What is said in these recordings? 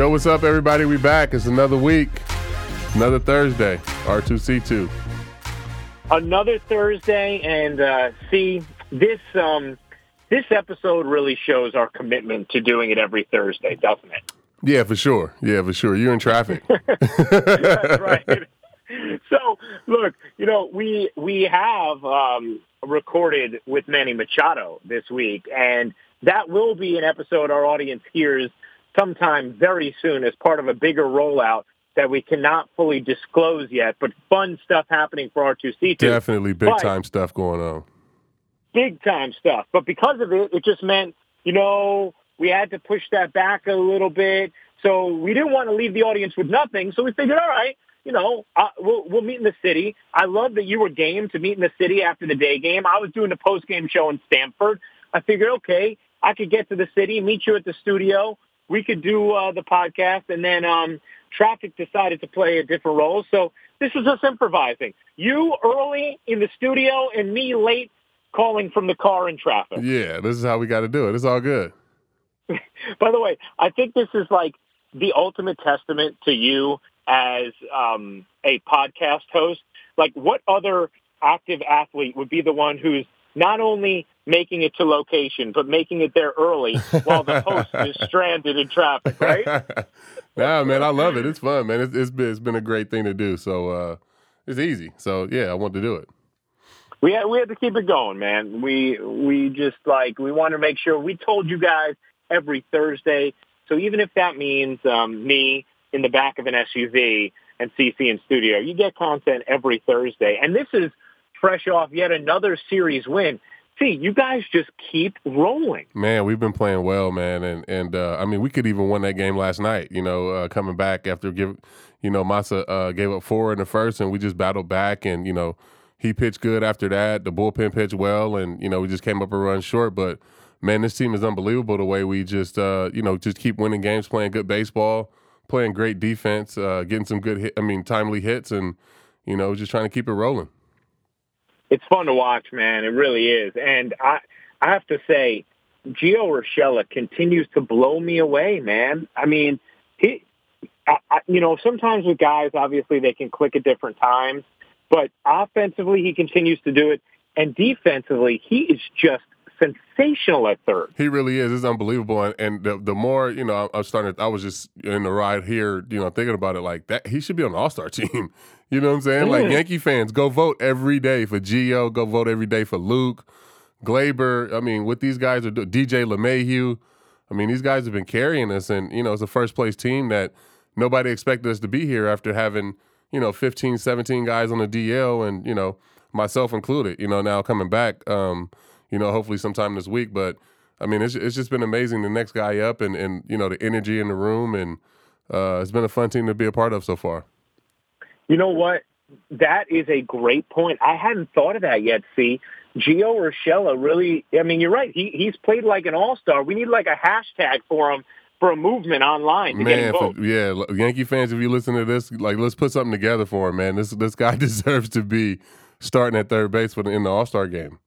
Yo, what's up, everybody? We back. It's another week, another Thursday. R2C2. Another Thursday, and uh, see this um, this episode really shows our commitment to doing it every Thursday, doesn't it? Yeah, for sure. Yeah, for sure. You're in traffic. That's right. So, look, you know, we we have um, recorded with Manny Machado this week, and that will be an episode our audience hears sometime very soon as part of a bigger rollout that we cannot fully disclose yet, but fun stuff happening for R2C2. Definitely big But- time stuff going on. big time stuff. But because of it, it just meant, you know, we had to push that back a little bit. So we didn't want to leave the audience with nothing. So we figured, all right, you know, uh, we'll, we'll meet in the city. I love that you were game to meet in the city after the day game. I was doing the post game show in Stamford. I figured, okay, I could get to the city, meet you at the studio. We could do uh, the podcast, and then um, traffic decided to play a different role. So this is us improvising. You early in the studio, and me late calling from the car in traffic. Yeah, this is how we got to do it. It's all good. By the way, I think this is like the ultimate testament to you as um, a podcast host. Like, what other active athlete would be the one who's not only making it to location, but making it there early while the host is stranded in traffic, right? nah, man, I love it. It's fun, man. It's, it's been it's been a great thing to do. So uh, it's easy. So yeah, I want to do it. We had, we had to keep it going, man. We we just like we want to make sure we told you guys every Thursday. So even if that means um, me in the back of an SUV and CC in studio, you get content every Thursday. And this is fresh off yet another series win. See, you guys just keep rolling. Man, we've been playing well, man, and and uh, I mean, we could even win that game last night. You know, uh, coming back after give, you know, Masa uh, gave up four in the first, and we just battled back, and you know, he pitched good after that. The bullpen pitched well, and you know, we just came up a run short. But man, this team is unbelievable. The way we just, uh, you know, just keep winning games, playing good baseball, playing great defense, uh, getting some good, hit, I mean, timely hits, and you know, just trying to keep it rolling. It's fun to watch, man. It really is. And I I have to say, Gio Urshela continues to blow me away, man. I mean, he, I, I, you know, sometimes with guys, obviously they can click at different times, but offensively he continues to do it, and defensively he is just sensational at third. He really is. It's unbelievable. And, and the the more you know, I was starting. I was just in the ride here, you know, thinking about it like that. He should be on the All Star team. You know what I'm saying? Like Yankee fans, go vote every day for Gio. Go vote every day for Luke, Gleyber. I mean, what these guys are doing, DJ LeMahieu. I mean, these guys have been carrying us, and you know, it's a first place team that nobody expected us to be here after having you know 15, 17 guys on the DL, and you know, myself included. You know, now coming back. Um, you know, hopefully sometime this week. But I mean, it's it's just been amazing. The next guy up, and and you know the energy in the room, and uh, it's been a fun team to be a part of so far. You know what? That is a great point. I hadn't thought of that yet. See, Gio Urshela really. I mean, you're right. He he's played like an all star. We need like a hashtag for him for a movement online to Man, for, yeah, Yankee fans, if you listen to this, like let's put something together for him, man. This this guy deserves to be starting at third base for the, in the All Star game.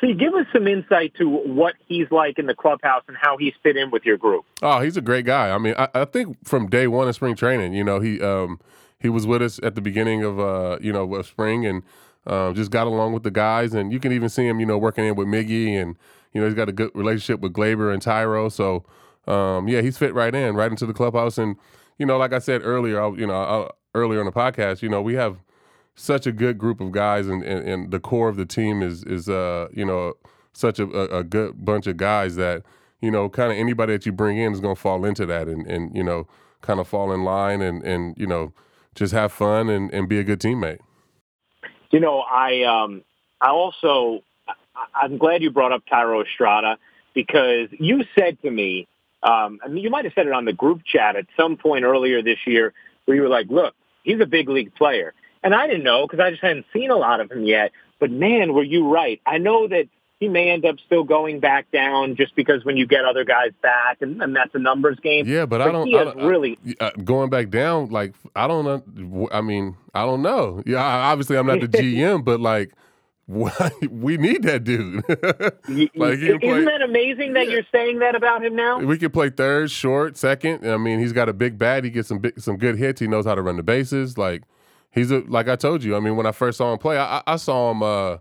See, give us some insight to what he's like in the clubhouse and how he's fit in with your group. Oh, he's a great guy. I mean, I, I think from day one of spring training, you know, he um he was with us at the beginning of uh you know of spring and um, just got along with the guys, and you can even see him, you know, working in with Miggy, and you know he's got a good relationship with Gleyber and Thairo. So um, yeah, he's fit right in, right into the clubhouse, and you know, like I said earlier, I, you know, I, earlier on the podcast, you know, we have such a good group of guys, and, and, and the core of the team is is uh you know such a, a, good bunch of guys that you know kind of anybody that you bring in is to fall into that, and and you know kind of fall in line, and and you know just have fun and, and be a good teammate. You know, I um, I also I'm glad you brought up Thairo Estrada because you said to me, um, I mean, you might have said it on the group chat at some point earlier this year, where you were like, "Look, he's a big league player," and I didn't know because I just hadn't seen a lot of him yet. But man, were you right? I know that he may end up still going back down just because when you get other guys back, and, and that's a numbers game. Yeah, but, I don't. He I don't- really. uh, going back down, like I don't know. I mean, I don't know. Yeah, obviously I'm not the GM, but like, we need that dude. like Isn't play, that amazing that yeah. you're saying that about him now? We can play third, short, second. I mean, he's got a big bat. He gets some big, some good hits. He knows how to run the bases. Like he's a like I told you. I mean, when I first saw him play, I, I saw him uh,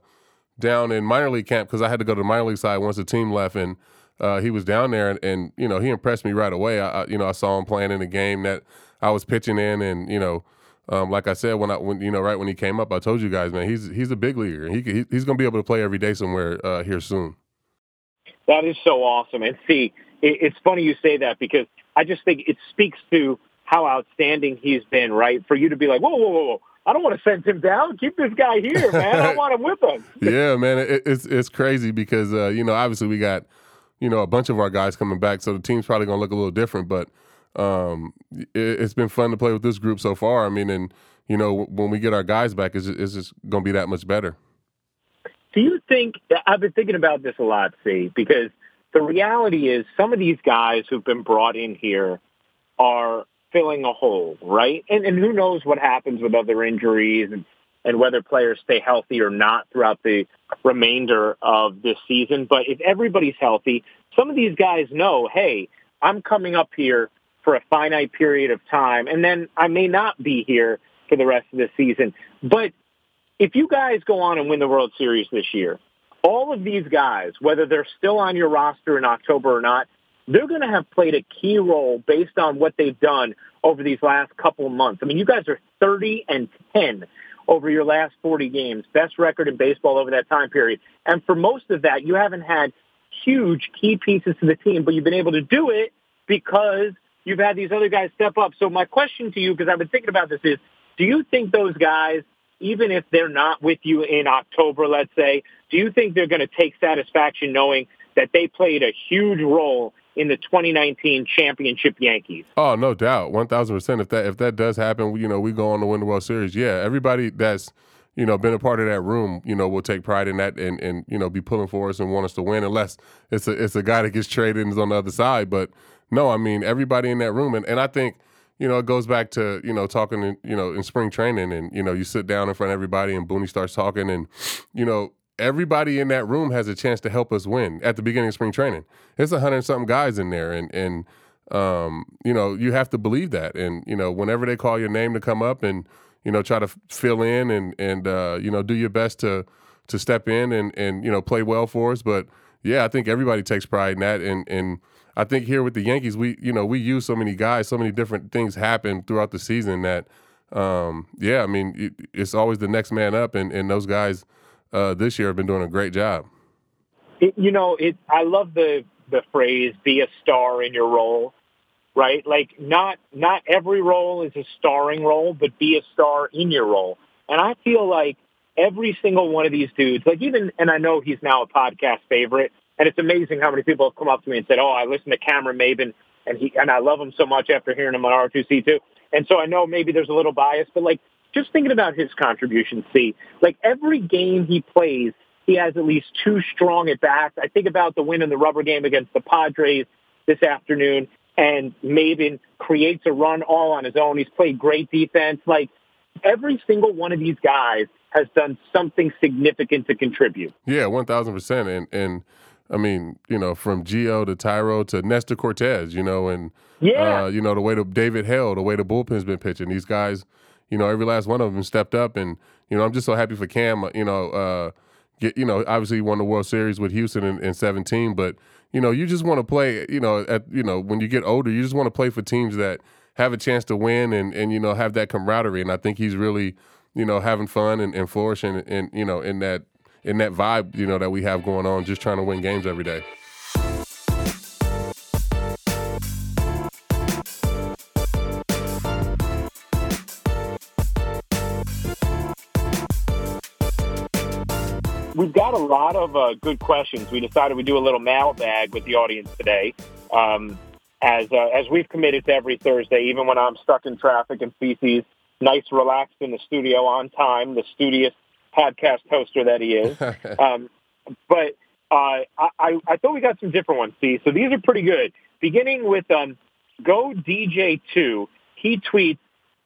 down in minor league camp because I had to go to the minor league side once the team left, and uh, he was down there, and, and, you know he impressed me right away. I, I, you know I saw him playing in a game that I was pitching in, and you know. Um, like I said, when I when you know right when he came up, I told you guys, man, he's he's a big leaguer. He, he he's going to be able to play every day somewhere uh, here soon. That is so awesome. And see, it, it's funny you say that because I just think it speaks to how outstanding he's been. Right for you to be like, whoa, whoa, whoa, whoa. I don't want to send him down. Keep this guy here, man. I want him with us. yeah, man, it, it's it's crazy because uh, you know obviously we got you know a bunch of our guys coming back, so the team's probably going to look a little different. But um, it, has been fun to play with this group so far. I mean, and you know when we get our guys back, it's just, it's just going to be that much better. Do you think I've been thinking about this a lot, see, because the reality is some of these guys who've been brought in here are filling a hole, right? And, and who knows what happens with other injuries and, and whether players stay healthy or not throughout the remainder of this season. But if everybody's healthy, some of these guys know, hey, I'm coming up here for a finite period of time, and then I may not be here for the rest of the season. But if you guys go on and win the World Series this year, all of these guys, whether they're still on your roster in October or not, they're going to have played a key role based on what they've done over these last couple months. I mean, you guys are 30 and 10 over your last 40 games, best record in baseball over that time period. And for most of that, you haven't had huge key pieces to the team, but you've been able to do it because you've had these other guys step up. So my question to you, because I've been thinking about this, is do you think those guys, even if they're not with you in October, let's say, do you think they're going to take satisfaction knowing that they played a huge role in the 2019 championship Yankees. Oh, no doubt, 1,000 percent. If that if that does happen, you know, we go on to win the World Series. Yeah, everybody that's you know been a part of that room, you know, will take pride in that and and you know be pulling for us and want us to win. Unless it's a it's a guy that gets traded and is on the other side. But no, I mean everybody in that room, and and I think. You know, it goes back to you know talking, in, you know, in spring training, and you know, you sit down in front of everybody, and Booney starts talking, and you know, everybody in that room has a chance to help us win at the beginning of spring training. It's a hundred something guys in there, and and um, you know you have to believe that. And you know whenever they call your name to come up and you know try to fill in and and uh, you know do your best to to step in and and you know play well for us. But yeah, I think everybody takes pride in that, and and I think here with the Yankees, we you know we use so many guys, so many different things happen throughout the season that. Um, yeah, I mean, it, it's always the next man up, and, and those guys, uh, this year have been doing a great job. It, you know, it. I love the the phrase "be a star in your role." Right, like not not every role is a starring role, but be a star in your role. And I feel like every single one of these dudes, like even, and I know he's now a podcast favorite, and it's amazing how many people have come up to me and said, "Oh, I listen to Cameron Maybin, and he and I love him so much after hearing him on R2C2." And so I know maybe there's a little bias, but like just thinking about his contribution, see, like every game he plays, he has at least two strong at bats. I think about the win in the rubber game against the Padres this afternoon, and Maybin creates a run all on his own. He's played great defense. Like every single one of these guys has done something significant to contribute. Yeah, one thousand percent. And and I mean, you know, from Gio to Thairo to Nestor Cortes, you know, and yeah, uh, you know, the way the David Hale, the way the bullpen's been pitching, these guys you know, every last one of them stepped up, and you know, I'm just so happy for Cam. You know, uh, get you know, obviously he won the World Series with Houston in, in 17, but you know, you just want to play. You know, at you know, when you get older, you just want to play for teams that have a chance to win and and you know have that camaraderie. And I think he's really you know having fun and, and flourishing and you know in that in that vibe you know that we have going on, just trying to win games every day. We've got a lot of uh, good questions. We decided we'd do a little mailbag with the audience today. Um, as uh, as we've committed to every Thursday, even when I'm stuck in traffic and CC's, nice, relaxed in the studio on time, the studious podcast hoster that he is. um, but uh, I, I thought we got some different ones, see. So these are pretty good. Beginning with um, Go DJ2, he tweets,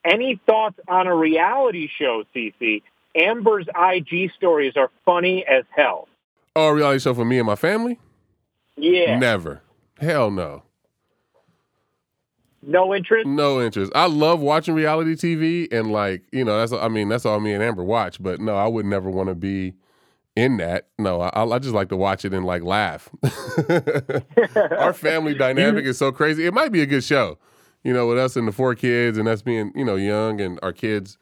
any thoughts on a reality show, CC? Amber's IG stories are funny as hell. Oh, a reality oh, show for me and my family? Yeah. Never. Hell no. No interest? No interest. I love watching reality TV and like, you know, that's I mean, that's all me and Amber watch, but no, I would never want to be in that. No, I, I just like to watch it and like laugh. Our family dynamic is so crazy. It might be a good show, you know, with us and the four kids and us being, you know, young and our kids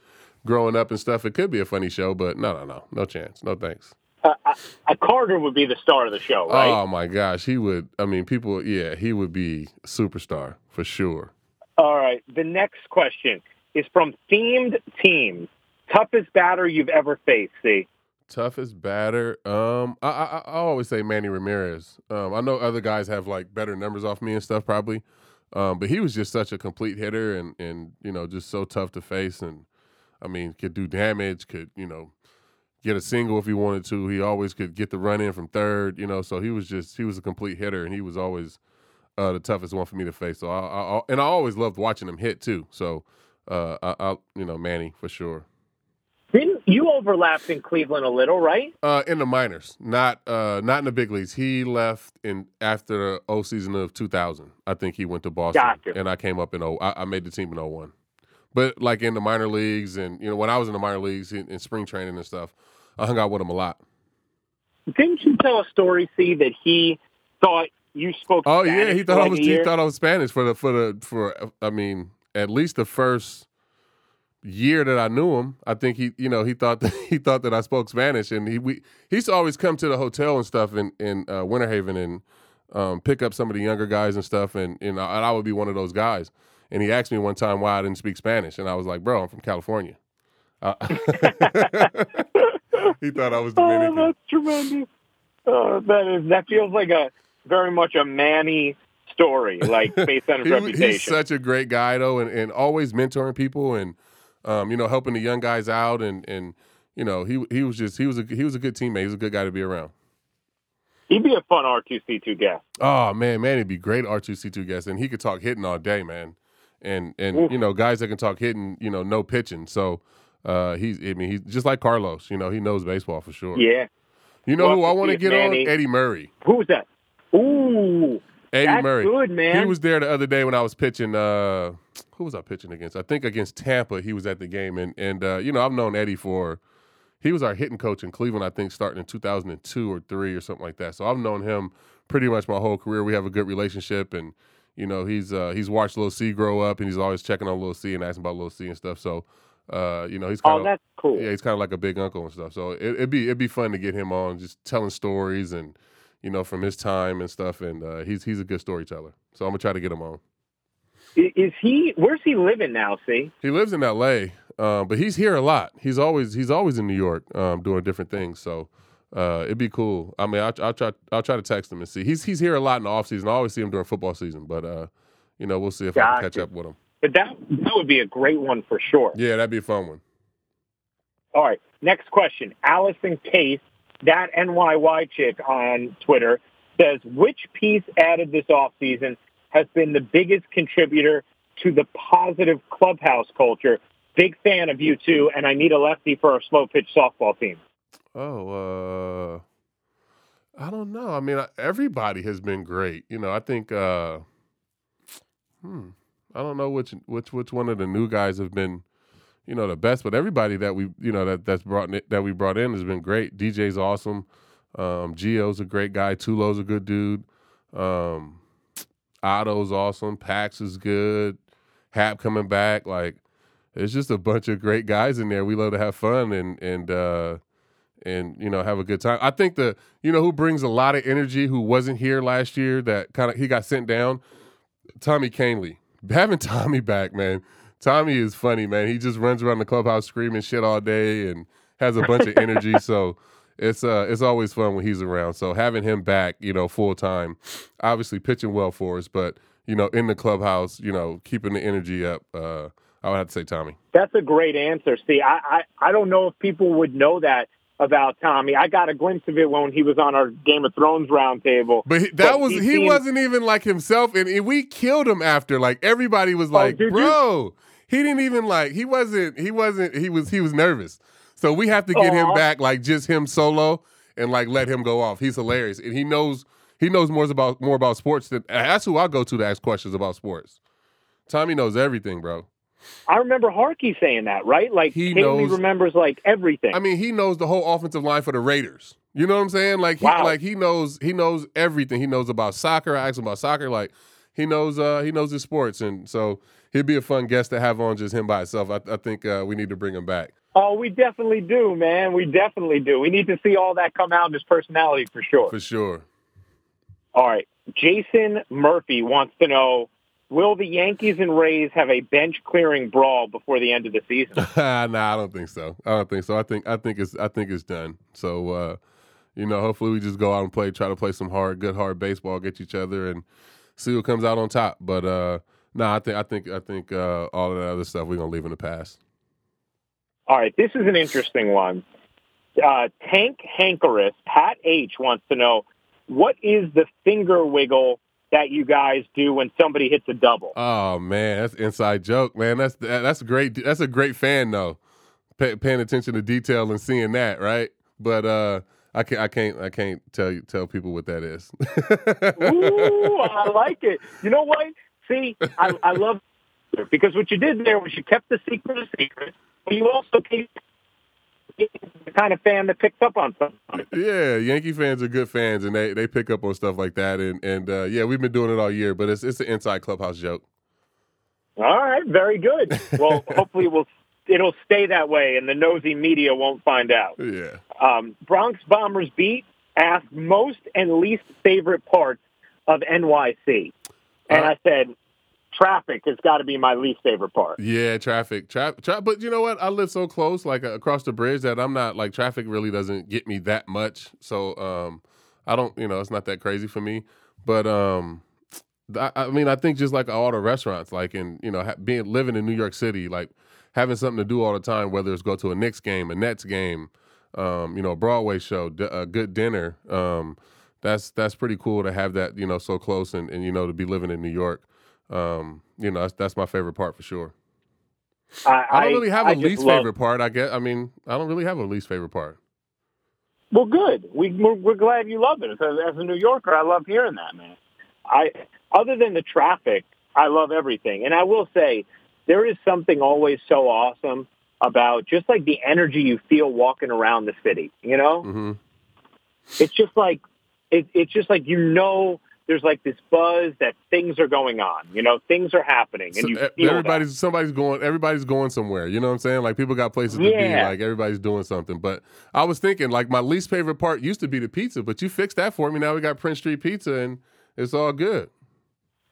growing up and stuff. It could be a funny show, but no, no, no, no chance. No thanks. Uh, uh, Carter would be the star of the show, right? Oh my gosh, he would. I mean, people. Yeah, he would be superstar for sure. All right. The next question is from themed teams. Toughest batter you've ever faced. See. Toughest batter. Um, I, I I always say Manny Ramirez. Um, I know other guys have like better numbers off me and stuff probably, um, but he was just such a complete hitter and and you know just so tough to face and I mean could do damage, could you know get a single if he wanted to. He always could get the run in from third, you know. So he was just he was a complete hitter, and he was always uh, the toughest one for me to face. So I, I, and I always loved watching him hit too. So uh, I, I, you know Manny for sure. Didn't you overlapped in Cleveland a little, right? Uh, in the minors, not uh, not in the big leagues. He left in after the O season of 2000. I think he went to Boston, gotcha. and I came up in O. I, I made the team in 01. But like in the minor leagues, and you know when I was in the minor leagues in, in spring training and stuff, I hung out with him a lot. Didn't you tell a story, see that he thought you spoke? Oh Spanish yeah, he thought I was a he thought I was Spanish for the for the for I mean at least the first year that I knew him. I think he you know he thought that he thought that I spoke Spanish, and he we he used to always come to the hotel and stuff in in uh, Winter Haven and um, pick up some of the younger guys and stuff, and and I, and I would be one of those guys. And he asked me one time why I didn't speak Spanish, and I was like, "Bro, I'm from California." Uh, he thought I was Dominican. Oh, that's tremendous. Oh, that is that feels like a very much a Manny story, like based on his He- reputation. He's such a great guy though, and, and always mentoring people and um, you know helping the young guys out and and you know he he was just he was a he was a good teammate. He was a good guy to be around. He'd be a fun R two C two guest. Oh man, man, he'd be great R two C two guest, and he could talk hitting all day, man. And and Oof. you know guys that can talk hitting, you know, no pitching. So uh, he's I mean he's just like Carlos. You know he knows baseball for sure. Yeah. You know We'll who I want to get Manny- on? Eddie Murray. Who's that? Ooh, Eddie that's Murray. good, man. He was there the other day when I was pitching. Uh, who was I pitching against? I think against Tampa. He was at the game, and and uh, you know I've known Eddie for. He was our hitting coach in Cleveland, I think, starting in 2002 or three or something like that. So I've known him pretty much my whole career. We have a good relationship, and you know he's uh, he's watched Lil C grow up, and he's always checking on Lil C and asking about Lil C and stuff. So uh, you know he's kind oh, of that's cool. yeah, he's kind of like a big uncle and stuff. So it, it'd be it'd be fun to get him on, just telling stories and you know from his time and stuff. And uh, he's he's a good storyteller. So I'm gonna try to get him on. Is he? Where's he living now? See, He lives in L.A., um, but he's here a lot. He's always he's always in New York um, doing different things. So uh, it'd be cool. I mean, I'll, I'll try I'll try to text him and see. He's he's here a lot in the off season. I always see him during football season, but uh, you know we'll see if I can catch up with him. but that that would be a great one for sure. Yeah, that'd be a fun one. All right. Next question. Allison Case, that NYY chick on Twitter, says, which piece added this offseason has been the biggest contributor to the positive clubhouse culture? Big fan of you two, and I need a lefty for our slow pitch softball team. Oh, uh, I don't know. I mean, everybody has been great. You know, I think. Uh, hmm, I don't know which which which one of the new guys have been, you know, the best. But everybody that we you know that that's brought in, that we brought in has been great. DJ's awesome. Um, Gio's a great guy. Tulo's a good dude. Um, Otto's awesome. Pax is good. Hap coming back. Like, it's just a bunch of great guys in there. We love to have fun and and uh, and you know have a good time. I think the you know who brings a lot of energy who wasn't here last year that kind of he got sent down. Tommy Kahnle. Having Tommy back, man. Tommy is funny, man. He just runs around the clubhouse screaming shit all day and has a bunch of energy. So it's uh it's always fun when he's around. So having him back, you know, full time, obviously pitching well for us, but you know, in the clubhouse, you know, keeping the energy up. Uh, I would have to say Tommy. That's a great answer. See, I, I, I don't know if people would know that about Tommy. I got a glimpse of it when he was on our Game of Thrones roundtable. But he, that But was he he, seemed- wasn't even like himself, and, and we killed him after. Like everybody was oh, like, Oh, did you? "Bro, he didn't even like he wasn't he wasn't he was he was nervous." So we have to get him back, like just him solo, and like let him go off. He's hilarious, and he knows he knows more about more about sports than that's who I go to to ask questions about sports. Tommy knows everything, bro. I remember Harkey saying that, right? Like He Haley knows- remembers like everything. I mean, he knows the whole offensive line for the Raiders. You know what I'm saying? Like he Wow. like he knows he knows everything. He knows about soccer. I asked him about soccer. Like he knows uh he knows his sports, and so he'd be a fun guest to have on just him by himself. I, I think uh, we need to bring him back oh, we definitely do, man. We definitely do. We need to see all that come out in his personality for sure. for sure. All right. Jason Murphy wants to know Will the Yankees and Rays have a bench clearing brawl before the end of the season? nah, I don't think so. I don't think so. I think I think it's I think it's done. So uh, you know, hopefully we just go out and play, try to play some hard, good hard baseball, get each other, and see who comes out on top. But uh, nah, I think I think I think uh, all of that other stuff we're gonna leave in the past. All right. This is an interesting one. Uh, Tank Hankerus, Pat H wants to know what is the finger wiggle that you guys do when somebody hits a double? Oh man, that's inside joke, man. That's that's a great. That's a great fan though, Pay, paying attention to detail and seeing that, right? But uh, I can't I can't I can't tell you tell people what that is. Ooh, I like it. You know what? See, I, I love because what you did there was you kept the secret a secret, but you also keep the kind of fan that picks up on something. Yeah, Yankee fans are good fans, and they, they pick up on stuff like that. And and uh, yeah, we've been doing it all year, but it's it's an inside clubhouse joke. All right, very good. Well, hopefully we'll it'll stay that way, and the nosy media won't find out. Yeah. Um, Bronx Bombers beat asked most and least favorite parts of NYC, and Uh, I said traffic has got to be my least favorite part. Yeah, traffic, tra- tra- But you know what? I live so close, like uh, across the bridge, that I'm not like traffic really doesn't get me that much. So um, I don't, you know, it's not that crazy for me. But um, I, I mean, I think just like all the restaurants, like in you know, ha- being living in New York City, like having something to do all the time, whether it's go to a Knicks game, a Nets game, um, you know, a Broadway show, d- a good dinner. Um, that's that's pretty cool to have that, you know, so close and, and you know to be living in New York. Um, you know, that's, that's my favorite part for sure. I, I don't really have a I least love- favorite part. I guess. I mean, I don't really have a least favorite part. Well, good. We, we're, we're glad you love it. As, as a New Yorker, I love hearing that, man. I, other than the traffic, I love everything. And I will say, there is something always so awesome about just like the energy you feel walking around the city. You know, hmm it's just like it, it's just like you know, there's like this buzz that things are going on. You know, things are happening, and you feel that. everybody's somebody's going. Everybody's going somewhere. You know what I'm saying? Like people got places to be. Like everybody's doing something. But I was thinking, like my least favorite part used to be the pizza, but you fixed that for me. Now we got Prince Street Pizza, and it's all good.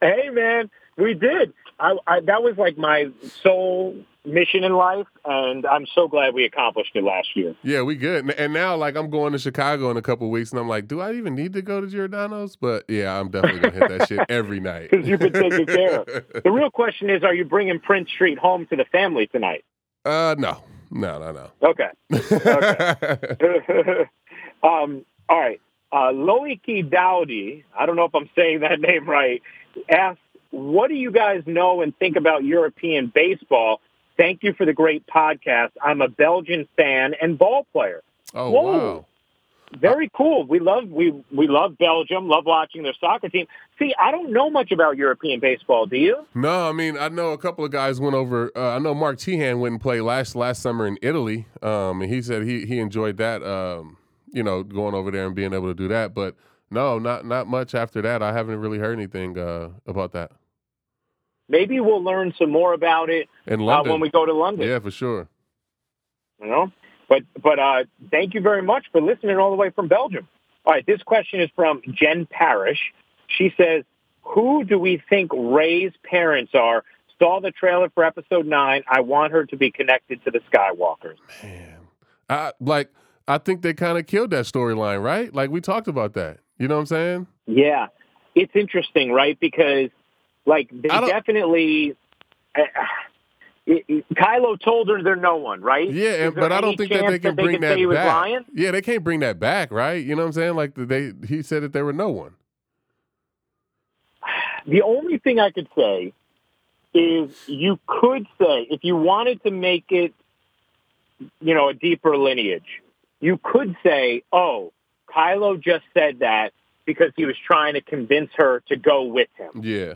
Hey, man, we did. I, I that was like my sole mission in life, and I'm so glad we accomplished it last year. Yeah, we good. And- And now, like, I'm going to Chicago in a couple weeks, and I'm like, do I even need to go to Giordano's? But yeah, I'm definitely gonna hit that shit every night. because you've been taken care of. The real question is, are you bringing Prince Street home to the family tonight? Uh, no, no, no, no. Okay. um, all right. Uh, Loiki Dowdy, I don't know if I'm saying that name right, asked, what do you guys know and think about European baseball? Thank you for the great podcast. I'm a Belgian fan and ball player. oh Whoa. wow. Very cool. We love we we love Belgium. Love watching their soccer team. See, I don't know much about European baseball. Do you? No, I mean I know a couple of guys went over. Uh, I know Mark Tehan went and played last last summer in Italy, um, and he said he he enjoyed that. Um, you know, going over there and being able to do that. But no, not not much after that. I haven't really heard anything uh, about that Maybe we'll learn some more about it in uh, when we go to London. yeah, for sure. You know, but but uh, thank you very much for listening all the way from Belgium. All right, this question is from Jen Parrish. She says, "Who do we think Rey's parents are?" Saw the trailer for episode nine. I want her to be connected to the Skywalkers. Man, I like. I think they kind of killed that storyline, right? Like we talked about that. You know what I'm saying? Yeah, it's interesting, right? Because like they definitely. Uh, it- it- Kylo told her they're no one, right? Yeah, but I don't think that they can they bring could that say he was back. lying? Yeah, they can't bring that back, right? You know what I'm saying? Like they, he said that there were no one. The only thing I could say is you could say if you wanted to make it you know, a deeper lineage. You could say, oh, Kylo just said that because he was trying to convince her to go with him. Yeah.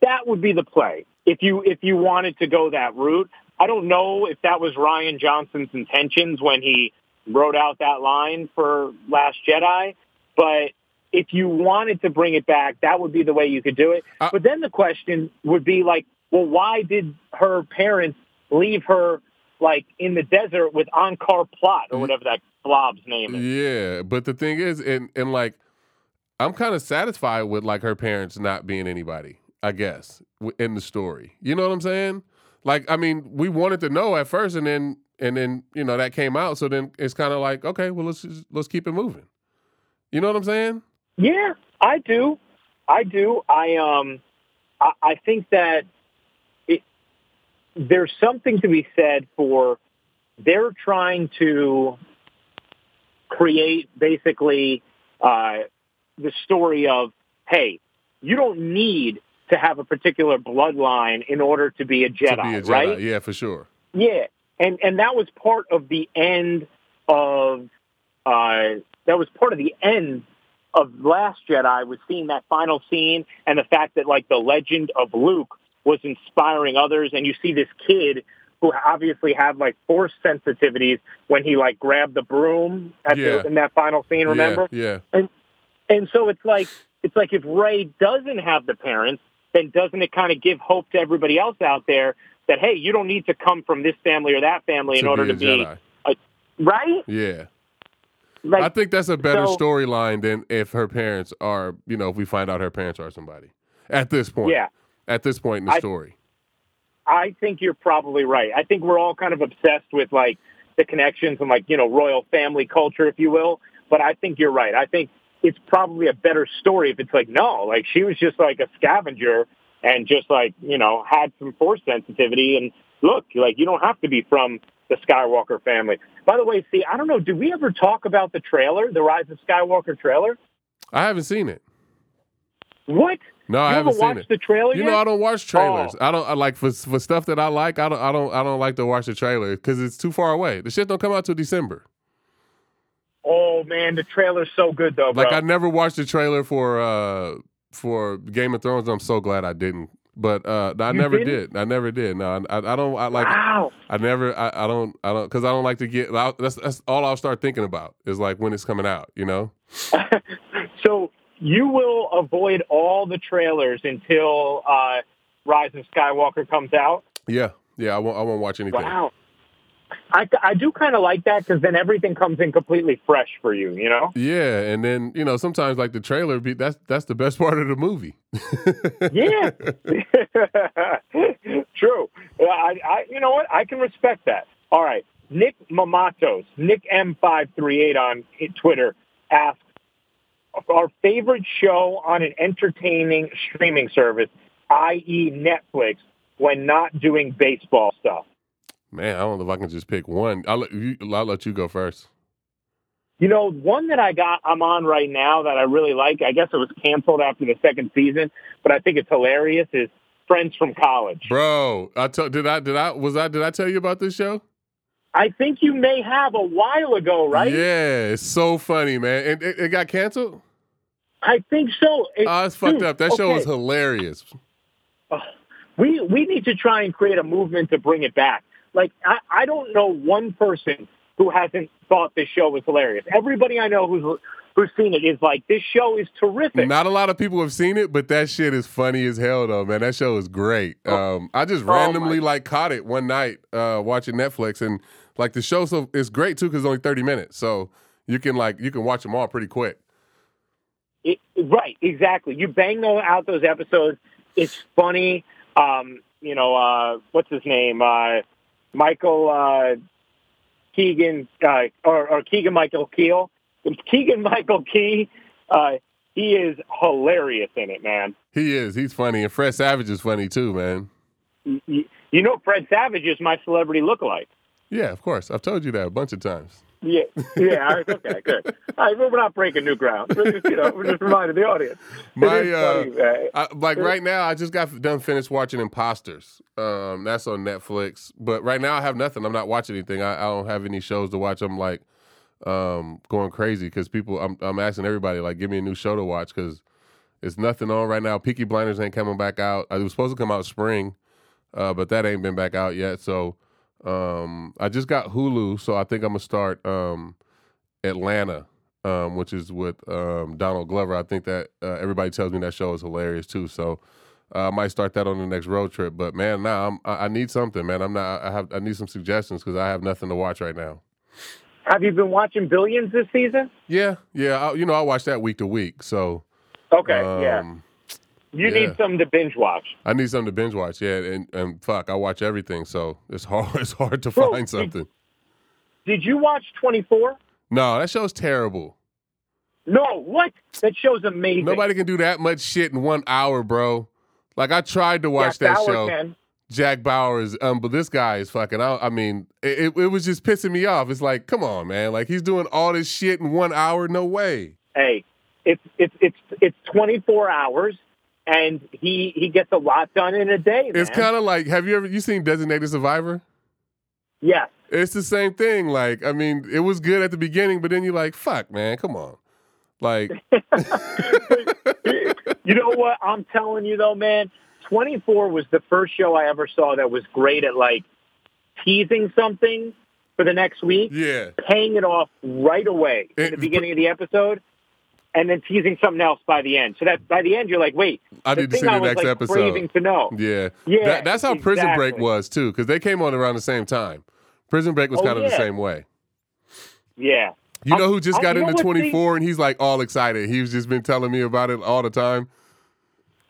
That would be the play. If you if you wanted to go that route, I don't know if that was Rian Johnson's intentions when he wrote out that line for Last Jedi, but if you wanted to bring it back, that would be the way you could do it. Uh, but then the question would be like, well, why did her parents leave her like in the desert with Unkar Plutt or whatever that blob's name is? Yeah, but the thing is, and and like, I'm kind of satisfied with like her parents not being anybody. I guess in the story, you know what I'm saying? Like, I mean, we wanted to know at first, and then and then you know that came out, so then it's kind of like, okay, well let's just, let's keep it moving. You know what I'm saying? Yeah, I do. I do. I um, I, I think that it there's something to be said for they're trying to create basically uh, the story of hey, you don't need to have a particular bloodline in order to be a Jedi, be a Jedi, right? yeah, for sure. Yeah, and and that was part of the end of uh, that was part of the end of Last Jedi was seeing that final scene and the fact that like the legend of Luke was inspiring others, and you see this kid who obviously had like force sensitivities when he like grabbed the broom at Yeah. the, in that final scene. Remember? Yeah, yeah. And and so it's like it's like if Rey doesn't have the parents, then doesn't it kind of give hope to everybody else out there that hey, you don't need to come from this family or that family in To order be a to be Jedi. right? Yeah. Like I think that's a better so- storyline than if her parents are, you know, if we find out her parents are somebody. At this point. yeah. At this point in the I- story. I think you're probably right. I think we're all kind of obsessed with like the connections and like, you know, royal family culture, if you will. But I think you're right. I think it's probably a better story if it's like, no, like she was just like a scavenger and just like, you know, had some force sensitivity. And look, like you don't have to be from the Skywalker family. By the way, see, I don't know, did we ever talk about the trailer, the Rise of Skywalker trailer? I haven't seen it. What? No, you I haven't seen watched it. the trailer You yet? know, I don't watch trailers. Oh. I don't I like for for stuff that I like. I don't I don't I don't like to watch the trailer because it's too far away. The shit don't come out till December. Oh man, the trailer's so good though, bro. Like I never watched the trailer for uh for Game of Thrones. I'm so glad I didn't. But uh I You never didn't? did. I never did. No, I, I don't. I like. wow. I never. I, I don't. I don't because I don't like to get. I, that's that's all I'll start thinking about is like when it's coming out. You know. so you will avoid all the trailers until uh, Rise of Skywalker comes out. Yeah. Yeah. I won't. I won't watch anything. Wow. I, I do kind of like that because then everything comes in completely fresh for you, you know? Yeah, and then you know sometimes like the trailer be that's that's the best part of the movie. Yeah. True. I, I, you know what? I can respect that. All right. Nick Mamatos, Nick M538 on Twitter asks, our favorite show on an entertaining streaming service, i.e. Netflix, when not doing baseball stuff. Man, I don't know if I can just pick one. I'll let you. I'll let you go first. You know, one that I got, I'm on right now that I really like. I guess it was canceled after the second season, but I think it's hilarious. Is Friends from College. Bro, I did I did I was I did I tell you about this show? I think you may have a while ago, right? Yeah, it's so funny, man. And it, it got canceled. I think so. It- Oh, it's fucked dude, up. That show was hilarious. we we need to try and create a movement to bring it back. Like I, I don't know one person who hasn't thought this show was hilarious. Everybody I know who's who's seen it is like this show is terrific. Not a lot of people have seen it, but that shit is funny as hell, though, man. That show is great. Oh. Um, I just Oh, randomly like caught it one night uh, watching Netflix, and like the show, so it's great too because it's only thirty minutes, so you can like you can watch them all pretty quick. It, right, exactly. You bang out those episodes. It's funny. Um, you know, uh, what's his name? Uh, Michael uh, Keegan uh, or, or Keegan Michael Keel. Keegan Michael Key. Uh, he is hilarious in it, man. He is. He's funny, and Fred Savage is funny too, man. Y- y- You know, Fred Savage is my celebrity lookalike. Yeah, of course. I've told you that a bunch of times. Yeah, yeah. Okay, good. All right, well, we're not breaking new ground. We're just, you know, we're just reminding the audience. My uh, funny. I, like right now, I just got done finished watching Imposters. Um, that's on Netflix. But right now, I have nothing. I'm not watching anything. I, I don't have any shows to watch. I'm like um, going crazy because people. I'm I'm asking everybody like, give me a new show to watch because it's nothing on right now. Peaky Blinders ain't coming back out. It was supposed to come out spring, uh, but that ain't been back out yet. So um, I just got Hulu, so I think I'm gonna start um, Atlanta, um, which is with um, Donald Glover. I think that uh, everybody tells me that show is hilarious too. So uh, I might start that on the next road trip. But man, now I'm, I I need something, man. I'm not. I have. I need some suggestions because I have nothing to watch right now. Have you been watching Billions this season? Yeah, yeah. I, you know, I watch that week to week. So Okay, yeah. You yeah. need something to binge watch. I need something to binge watch. Yeah, and and fuck, I watch everything. So it's hard. It's hard to Bro, find something. Did you watch 24? No, that show's terrible. No, what? That show's amazing. Nobody can do that much shit in one hour, bro. Like I tried to watch Jack that Bauer show. can. Jack Bauer is, um, but this guy is fucking out. I mean, it, it, it was just pissing me off. It's like, come on, man. Like he's doing all this shit in one hour. No way. Hey, it's it's it's it's 24 hours, and he he gets a lot done in a day. It's kind of like, have you ever you seen Designated Survivor? yes. It's the same thing. Like, I mean, it was good at the beginning, but then you're like, fuck, man, come on. Like, you know what? I'm telling you though, man. 24 was the first show I ever saw that was great at like teasing something for the next week, yeah, paying it off right away in It- the beginning of the episode, and then teasing something else by the end. So that by the end, you're like, wait, I need to see the I next like episode. craving to know. yeah, Yeah, That- that's how Prison Break was too, because they came on around the same time. Prison Break was Oh, kind of the same way. Yeah. You know Um, who just I- got know into what, Steve? 24 and he's like all excited. He's just been telling me about it all the time.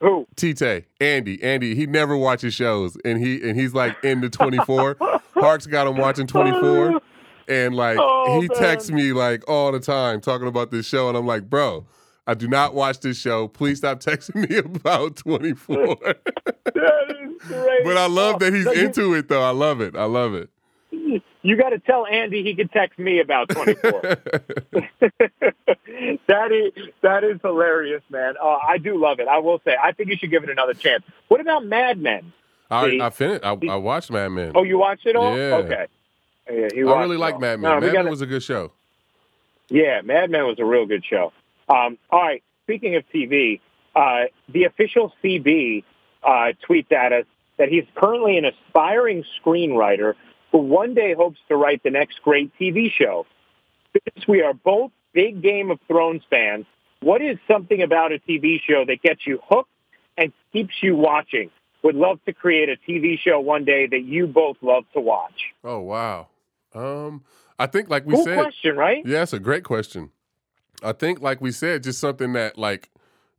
Who? Tite, Andy, Andy, he never watches shows, and he and he's like into 24. Hark's got him watching 24, and like Oh, he man. texts me like all the time talking about this show, and I'm like, bro, I do not watch this show. Please stop texting me about 24. That is but I love that he's into it though. I love it. I love it. You got to tell Andy he can text me about 24. that is that is hilarious, man. Uh, I do love it. I will say, I think you should give it another chance. What about Mad Men? I? I finished. I, I watched Mad Men. Oh, you watched it all? Yeah. Okay. Yeah, you I really like. Mad Men. No, Mad Men gotta- was a good show. Yeah, Mad Men was a real good show. Um, all right. Speaking of TV, uh, the official CB uh, tweets at us that he's currently an aspiring screenwriter who one day hopes to write the next great TV show. Since we are both big Game of Thrones fans, what is something about a TV show that gets you hooked and keeps you watching? Would love to create a TV show one day that you both love to watch. Oh wow. Um, I think like we Cool said, question, right? Yeah, it's a great question. I think, like we said, just something that like,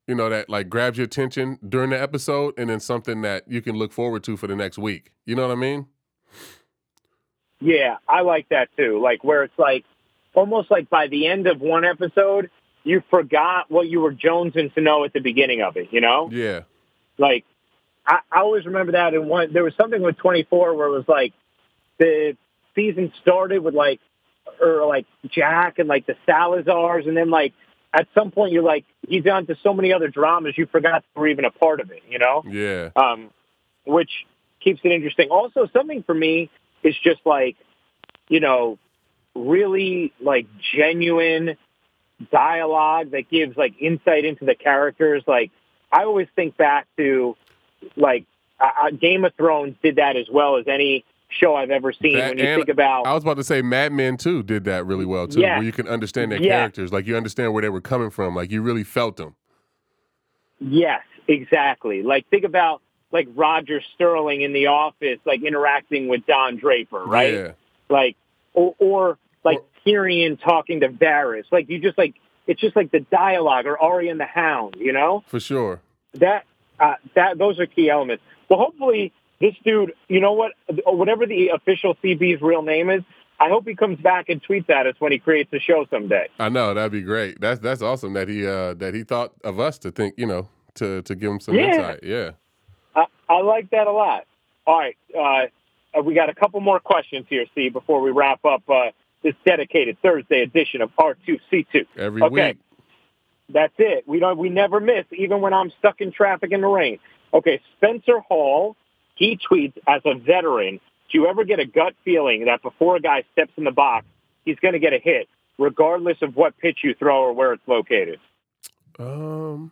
you know, that like grabs your attention during the episode, and then something that you can look forward to for the next week. You know what I mean? Yeah, I like that too. Like where it's like almost like by the end of one episode, you forgot what you were jonesing to know at the beginning of it. You know, Yeah, like I, I always remember that. In one, there was something with 24 where it was like the season started with like or like Jack and like the Salazars, and then like at some point you're like he's on to so many other dramas you forgot they were even a part of it. You know yeah, um, which keeps it interesting. Also, something for me is just like, you know, really like genuine dialogue that gives like insight into the characters. Like, I always think back to like uh, uh, Game of Thrones did that as well as any show I've ever seen. That- when you think about I was about to say Mad Men too did that really well too, Yeah. where you can understand their Yeah. characters, like you understand where they were coming from, like you really felt them. Yes, exactly. Like think about like Roger Sterling in The Office, like interacting with Don Draper, right? Yeah, like or, or like Or- Tyrion talking to Varys. Like you just like it's just like the dialogue or Arya and the Hound. You know for sure. that uh, that those are key elements. Well, hopefully this dude, you know what, whatever the official CB's real name is, I hope he comes back and tweets at us when he creates a show someday. I know that'd be great. That's that's awesome that he uh that he thought of us to think, you know, to to give him some Yeah. insight. Yeah. I, I like that a lot. All right, uh, we got a couple more questions here, Steve, before we wrap up uh, this dedicated Thursday edition of R2C2. Every Okay. week. That's it. We don't. We never miss, even when I'm stuck in traffic in the rain. Okay, Spencer Hall. He tweets as a veteran. Do you ever get a gut feeling that before a guy steps in the box, he's going to get a hit, regardless of what pitch you throw or where it's located? Um,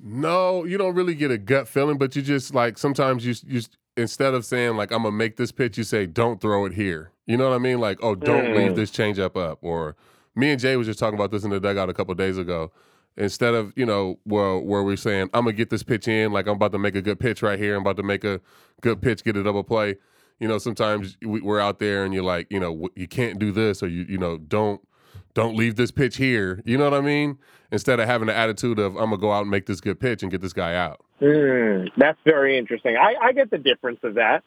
no, you don't really get a gut feeling, but you just like sometimes you you instead of saying like I'm gonna make this pitch, you say don't throw it here. You know what I mean? Like oh, don't Mm. leave this changeup up. Or me and Jay was just talking about this in the dugout a couple days ago. Instead of you know where where we're saying I'm gonna get this pitch in, like I'm about to make a good pitch right here, I'm about to make a good pitch, get a double play. You know, sometimes we- we're out there and you're like, you know, you can't do this, or you you know, don't don't leave this pitch here. You know what I mean? Instead of having the attitude of I'm gonna go out and make this good pitch and get this guy out. Mm, that's very interesting. I, I get the difference of that.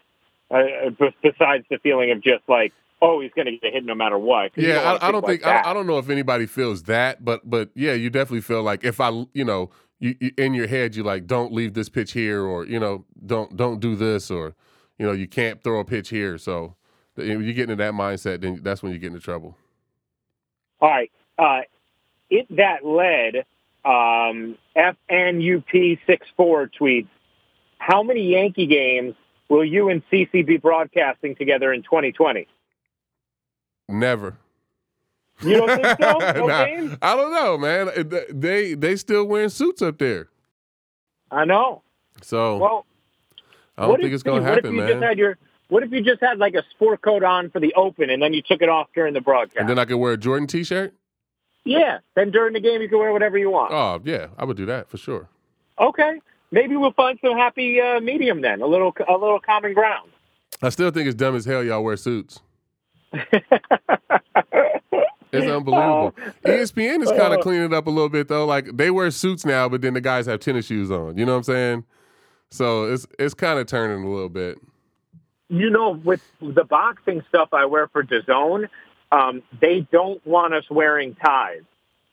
Uh, besides the feeling of just like, oh, he's going to get hit no matter what. Yeah, I, I don't like think I. I don't know if anybody feels that, but but yeah, you definitely feel like if I you know you, you in your head you like don't leave this pitch here or you know don't don't do this or you know you can't throw a pitch here. So if you get into that mindset, then that's when you get into trouble. All right. Uh, it that led um, FNUP64 tweets. How many Yankee games will you and CC be broadcasting together in 2020? Never. You don't think so? No Nah. I don't know, man. They they still wearing suits up there, I know. so Well, I don't think it's gonna happen, what if you man. Just had your, what if you just had like a sport coat on for the open and then you took it off during the broadcast? and then I could wear a Jordan T-shirt. yeah. Then during the game you can wear whatever you want. Oh yeah, I would do that for sure. Okay. Maybe we'll find some happy uh, medium then. A little, a little common ground. I still think it's dumb as hell y'all wear suits. It's unbelievable. E ESPN is kind of uh, cleaning it up a little bit though. Like they wear suits now, but then the guys have tennis shoes on. You know what I'm saying? So it's it's kind of turning a little bit. you know, with the boxing stuff I wear for DAZN, um, they don't want us wearing ties.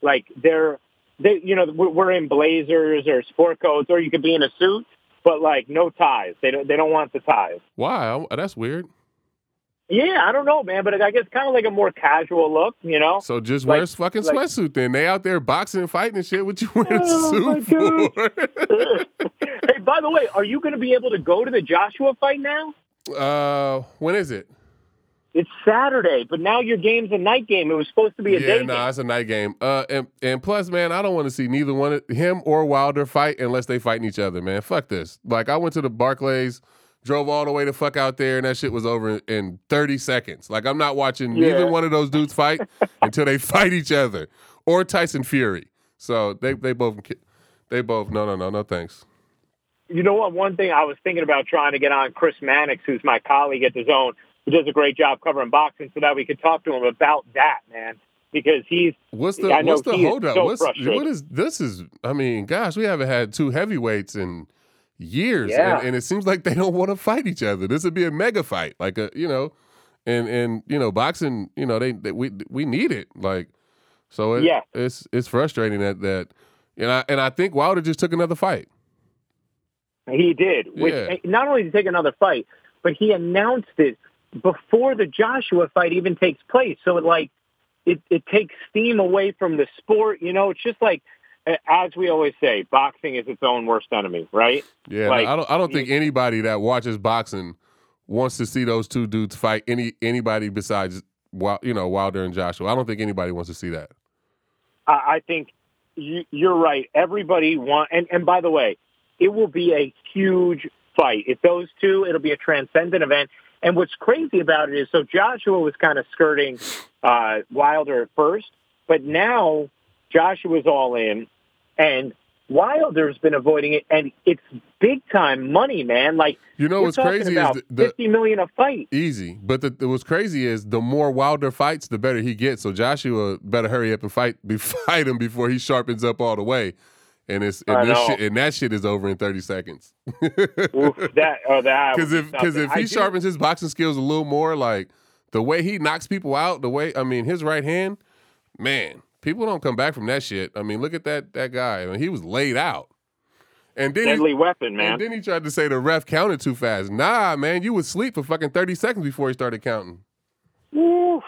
Like they're, they, you know, we're in blazers or sport coats, or you could be in a suit, but like no ties. They don't, they don't want the ties. Why? I- That's weird. Yeah, I don't know, man, but I guess kind of like a more casual look, you know. So just Like- wear a fucking like- sweatsuit then. They out there boxing and fighting and shit. What you wearing a Oh, my suit for? hey, by the way, are you going to be able to go to the Joshua fight now? uh, when is it? It's Saturday, but now your game's a night game. It was supposed to be a yeah, day no, game. it's a night game. Uh, and and plus, man, I don't want to see neither one of him or Wilder fight unless they fighting each other, man. Fuck this. Like I went to the Barclays, drove all the way to fuck out there, and that shit was over in, in thirty seconds. Like I'm not watching Yeah. neither one of those dudes fight until they fight each other or Tyson Fury. So they they both they both no no no no thanks. You know what? One thing I was thinking about trying to get on Chris Mannix, who's my colleague at DAZN, who does a great job covering boxing, so that we could talk to him about that, man. Because he's What's the I know what's the he is holdup? so what's what is this is I mean, gosh, we haven't had two heavyweights in years. Yeah. And, and it seems like they don't want to fight each other. This would be a mega fight. Like a you know, and and you know, boxing, you know, they, they we we need it. Like so it, Yeah. it's it's frustrating that that and I and I think Wilder just took another fight. he did. Which, Yeah. Eh, not only did he take another fight, but he announced it before the Joshua fight even takes place. So it like it, it takes steam away from the sport. You know, it's just like as we always say, boxing is its own worst enemy, right? Yeah, Like, I don't I don't think anybody that watches boxing wants to see those two dudes fight any anybody besides you know Wilder and Joshua. I don't think anybody wants to see that. I, I think you, you're right. Everybody want, and, and by the way, it will be a huge fight. If those two, it'll be a transcendent event. And what's crazy about it is, so Joshua was kind of skirting uh, Wilder at first, but now Joshua's all in, and Wilder's been avoiding it, and it's big time money, man. Like You know what's crazy is the, the fifty million a fight. easy, but the, what's crazy is the more Wilder fights, the better he gets. So Joshua better hurry up and fight be, fight him before he sharpens up all the way. And it's and this shit and that shit is over in thirty seconds. Oof, that or that Because if because if I he do- sharpens his boxing skills a little more, like the way he knocks people out, the way I mean his right hand, man, people don't come back from that shit. I mean, look at that that guy. I mean, he was laid out. And then he, deadly weapon, man. and then he tried to say the ref counted too fast. Nah, man, you would sleep for fucking thirty seconds before he started counting. Oof.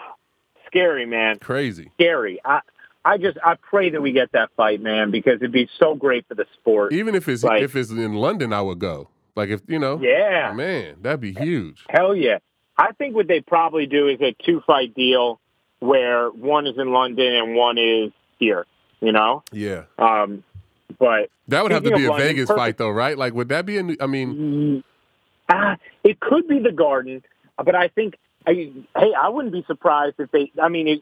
scary, man. Crazy. Scary. I I just I pray that we get that fight, man, because it'd be so great for the sport. Even if it's Like- if it's in London, I would go. Like if you know, Yeah. man, that'd be huge. Hell yeah. I think what they probably do is a two fight deal where one is in London and one is here, you know? Yeah, Um, but that would have to be a London, Vegas perfect- fight, though, right? Like, would that be? A, new- I mean, ah, it could be the Garden, but I think, I, hey, I wouldn't be surprised if they, I mean, it,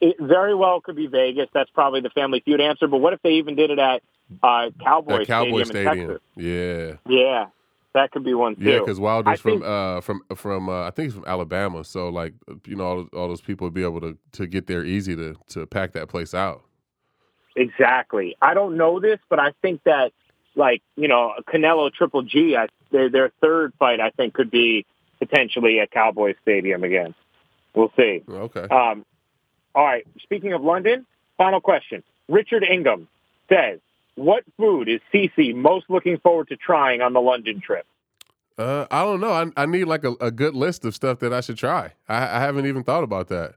it very well could be Vegas. That's probably the Family Feud answer. But what if they even did it at uh, Cowboy, Cowboy Stadium, Stadium. Yeah, Yeah, that could be one too. yeah, because Wilder's I from think- uh from from uh, I think he's from Alabama, so like you know all, all those people would be able to to get there easy to to pack that place out. Exactly. I don't know this, but I think that like you know Canelo Triple G, I, their their third fight I think could be potentially at Cowboy Stadium again. We'll see. Okay. Um, all right. Speaking of London, final question. Richard Ingham says, "What food is CC most looking forward to trying on the London trip?" Uh, I don't know. I I need like a, a good list of stuff that I should try. I, I haven't even thought about that.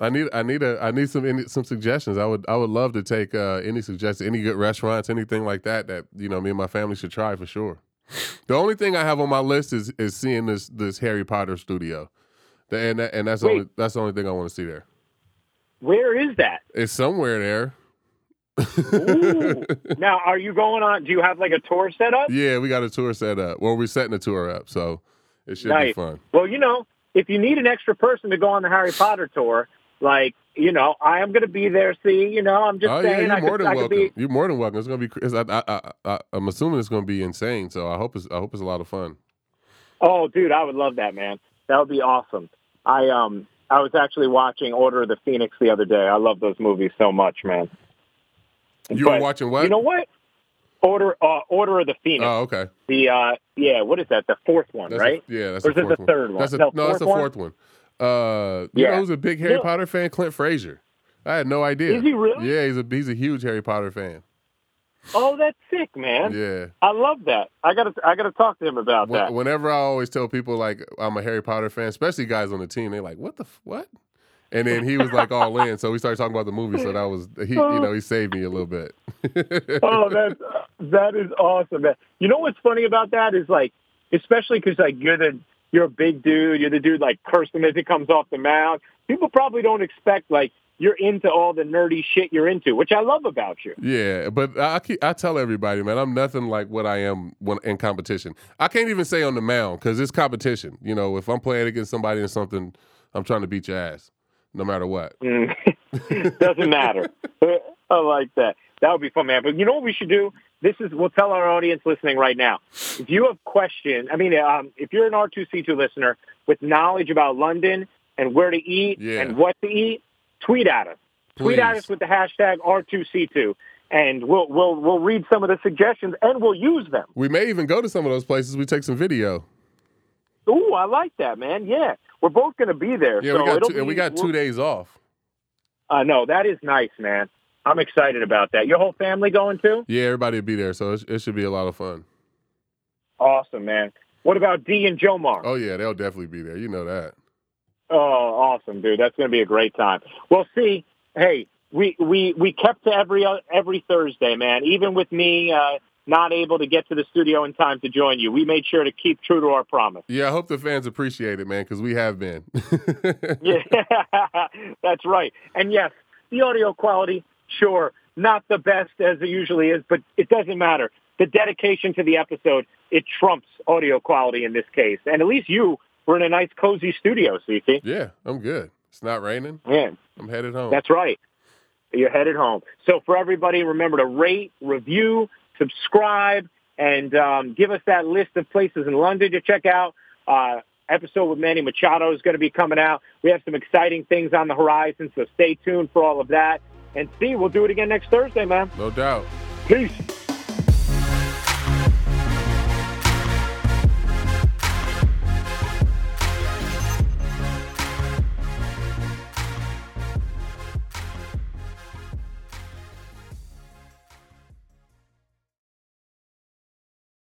I need I need a I need some any, some suggestions. I would I would love to take uh, any suggestions, any good restaurants, anything like that that you know me and my family should try for sure. The only thing I have on my list is is seeing this this Harry Potter studio, The- and that, and that's the Wait. only that's the only thing I want to see there. Where is that? It's somewhere there. Now, are you going on? Do you have like a tour set up? yeah, we got a tour set up. Well, we're setting a tour up, so it should be fun. Well, you know, if you need an extra person to go on the Harry Potter tour, like you know, I am going to be there. See, you know, I'm just oh saying. yeah, you're I more could, than I welcome. be. You're more than welcome. It's gonna be. It's, I, I, I'm assuming it's gonna be insane. So I hope it's. I hope it's a lot of fun. Oh, dude, I would love that, man. That would be awesome. I um, I was actually watching Order of the Phoenix the other day. I love those movies so much, man. You were watching what? You know what? Order, uh, Order of the Phoenix. oh, okay. the uh, yeah, what is that? The fourth one, That's right? A, yeah, that's Or the is it fourth the third one? That's a, No, no, that's the fourth fourth one. Uh, you Yeah. know who's a big Harry No. Potter fan? Clint Frazier. I had no idea. Is he really? Yeah, he's a he's a huge Harry Potter fan. Oh, that's sick, man. Yeah. I love that. I gotta, I gotta talk to him about Wh- that. Whenever I always tell people like I'm a Harry Potter fan, especially guys on the team, they're like, "What the f- what?" And then he was like all in, so we started talking about the movie. So that was he, you know, he saved me a little bit. oh, that's that is awesome, man. You know what's funny about that is like, especially because like you're the you're a big dude, you're the dude like cursing as he comes off the mound. People probably don't expect like you're into all the nerdy shit you're into, which I love about you. Yeah, but I keep, I tell everybody, man, I'm nothing like what I am when in competition. I can't even say on the mound because it's competition. You know, if I'm playing against somebody in something, I'm trying to beat your ass, no matter what. Doesn't matter. I like that. That would be fun, man. But you know what we should do? This is we'll tell our audience listening right now. If you have questions, I mean, um, if you're an R2C2 listener with knowledge about London and where to eat Yeah. and what to eat, tweet at us. Tweet at us with the hashtag R2C2, and we'll we'll we'll read some of the suggestions and we'll use them. We may even go to some of those places. We take some video. Ooh, I like that, man. Yeah, we're both going to be there. Yeah, so we got two, and we got two days off. Uh, no, that is nice, man. I'm excited about that. Your whole family going too? Yeah, everybody will be there, so it, it should be a lot of fun. Awesome, man. What about D and Jomar? Oh yeah, they'll definitely be there. You know that. Oh, awesome, dude. That's going to be a great time. Well, see, hey, we we we kept to every uh, every Thursday, man. Even with me uh, not able to get to the studio in time to join you, we made sure to keep true to our promise. Yeah, I hope the fans appreciate it, man, because we have been. Yeah, that's right. And yes, the audio quality, sure, not the best as it usually is, but it doesn't matter. The dedication to the episode, it trumps audio quality in this case. And at least you were in a nice, cozy studio, CC. yeah, I'm good. It's not raining. Yeah, I'm headed home. that's right. You're headed home. So for everybody, remember to rate, review, subscribe, and um, give us that list of places in London to check out. Uh, episode with Manny Machado is going to be coming out. We have some exciting things on the horizon, so stay tuned for all of that. And see, we'll do it again next Thursday, man. no doubt. Peace.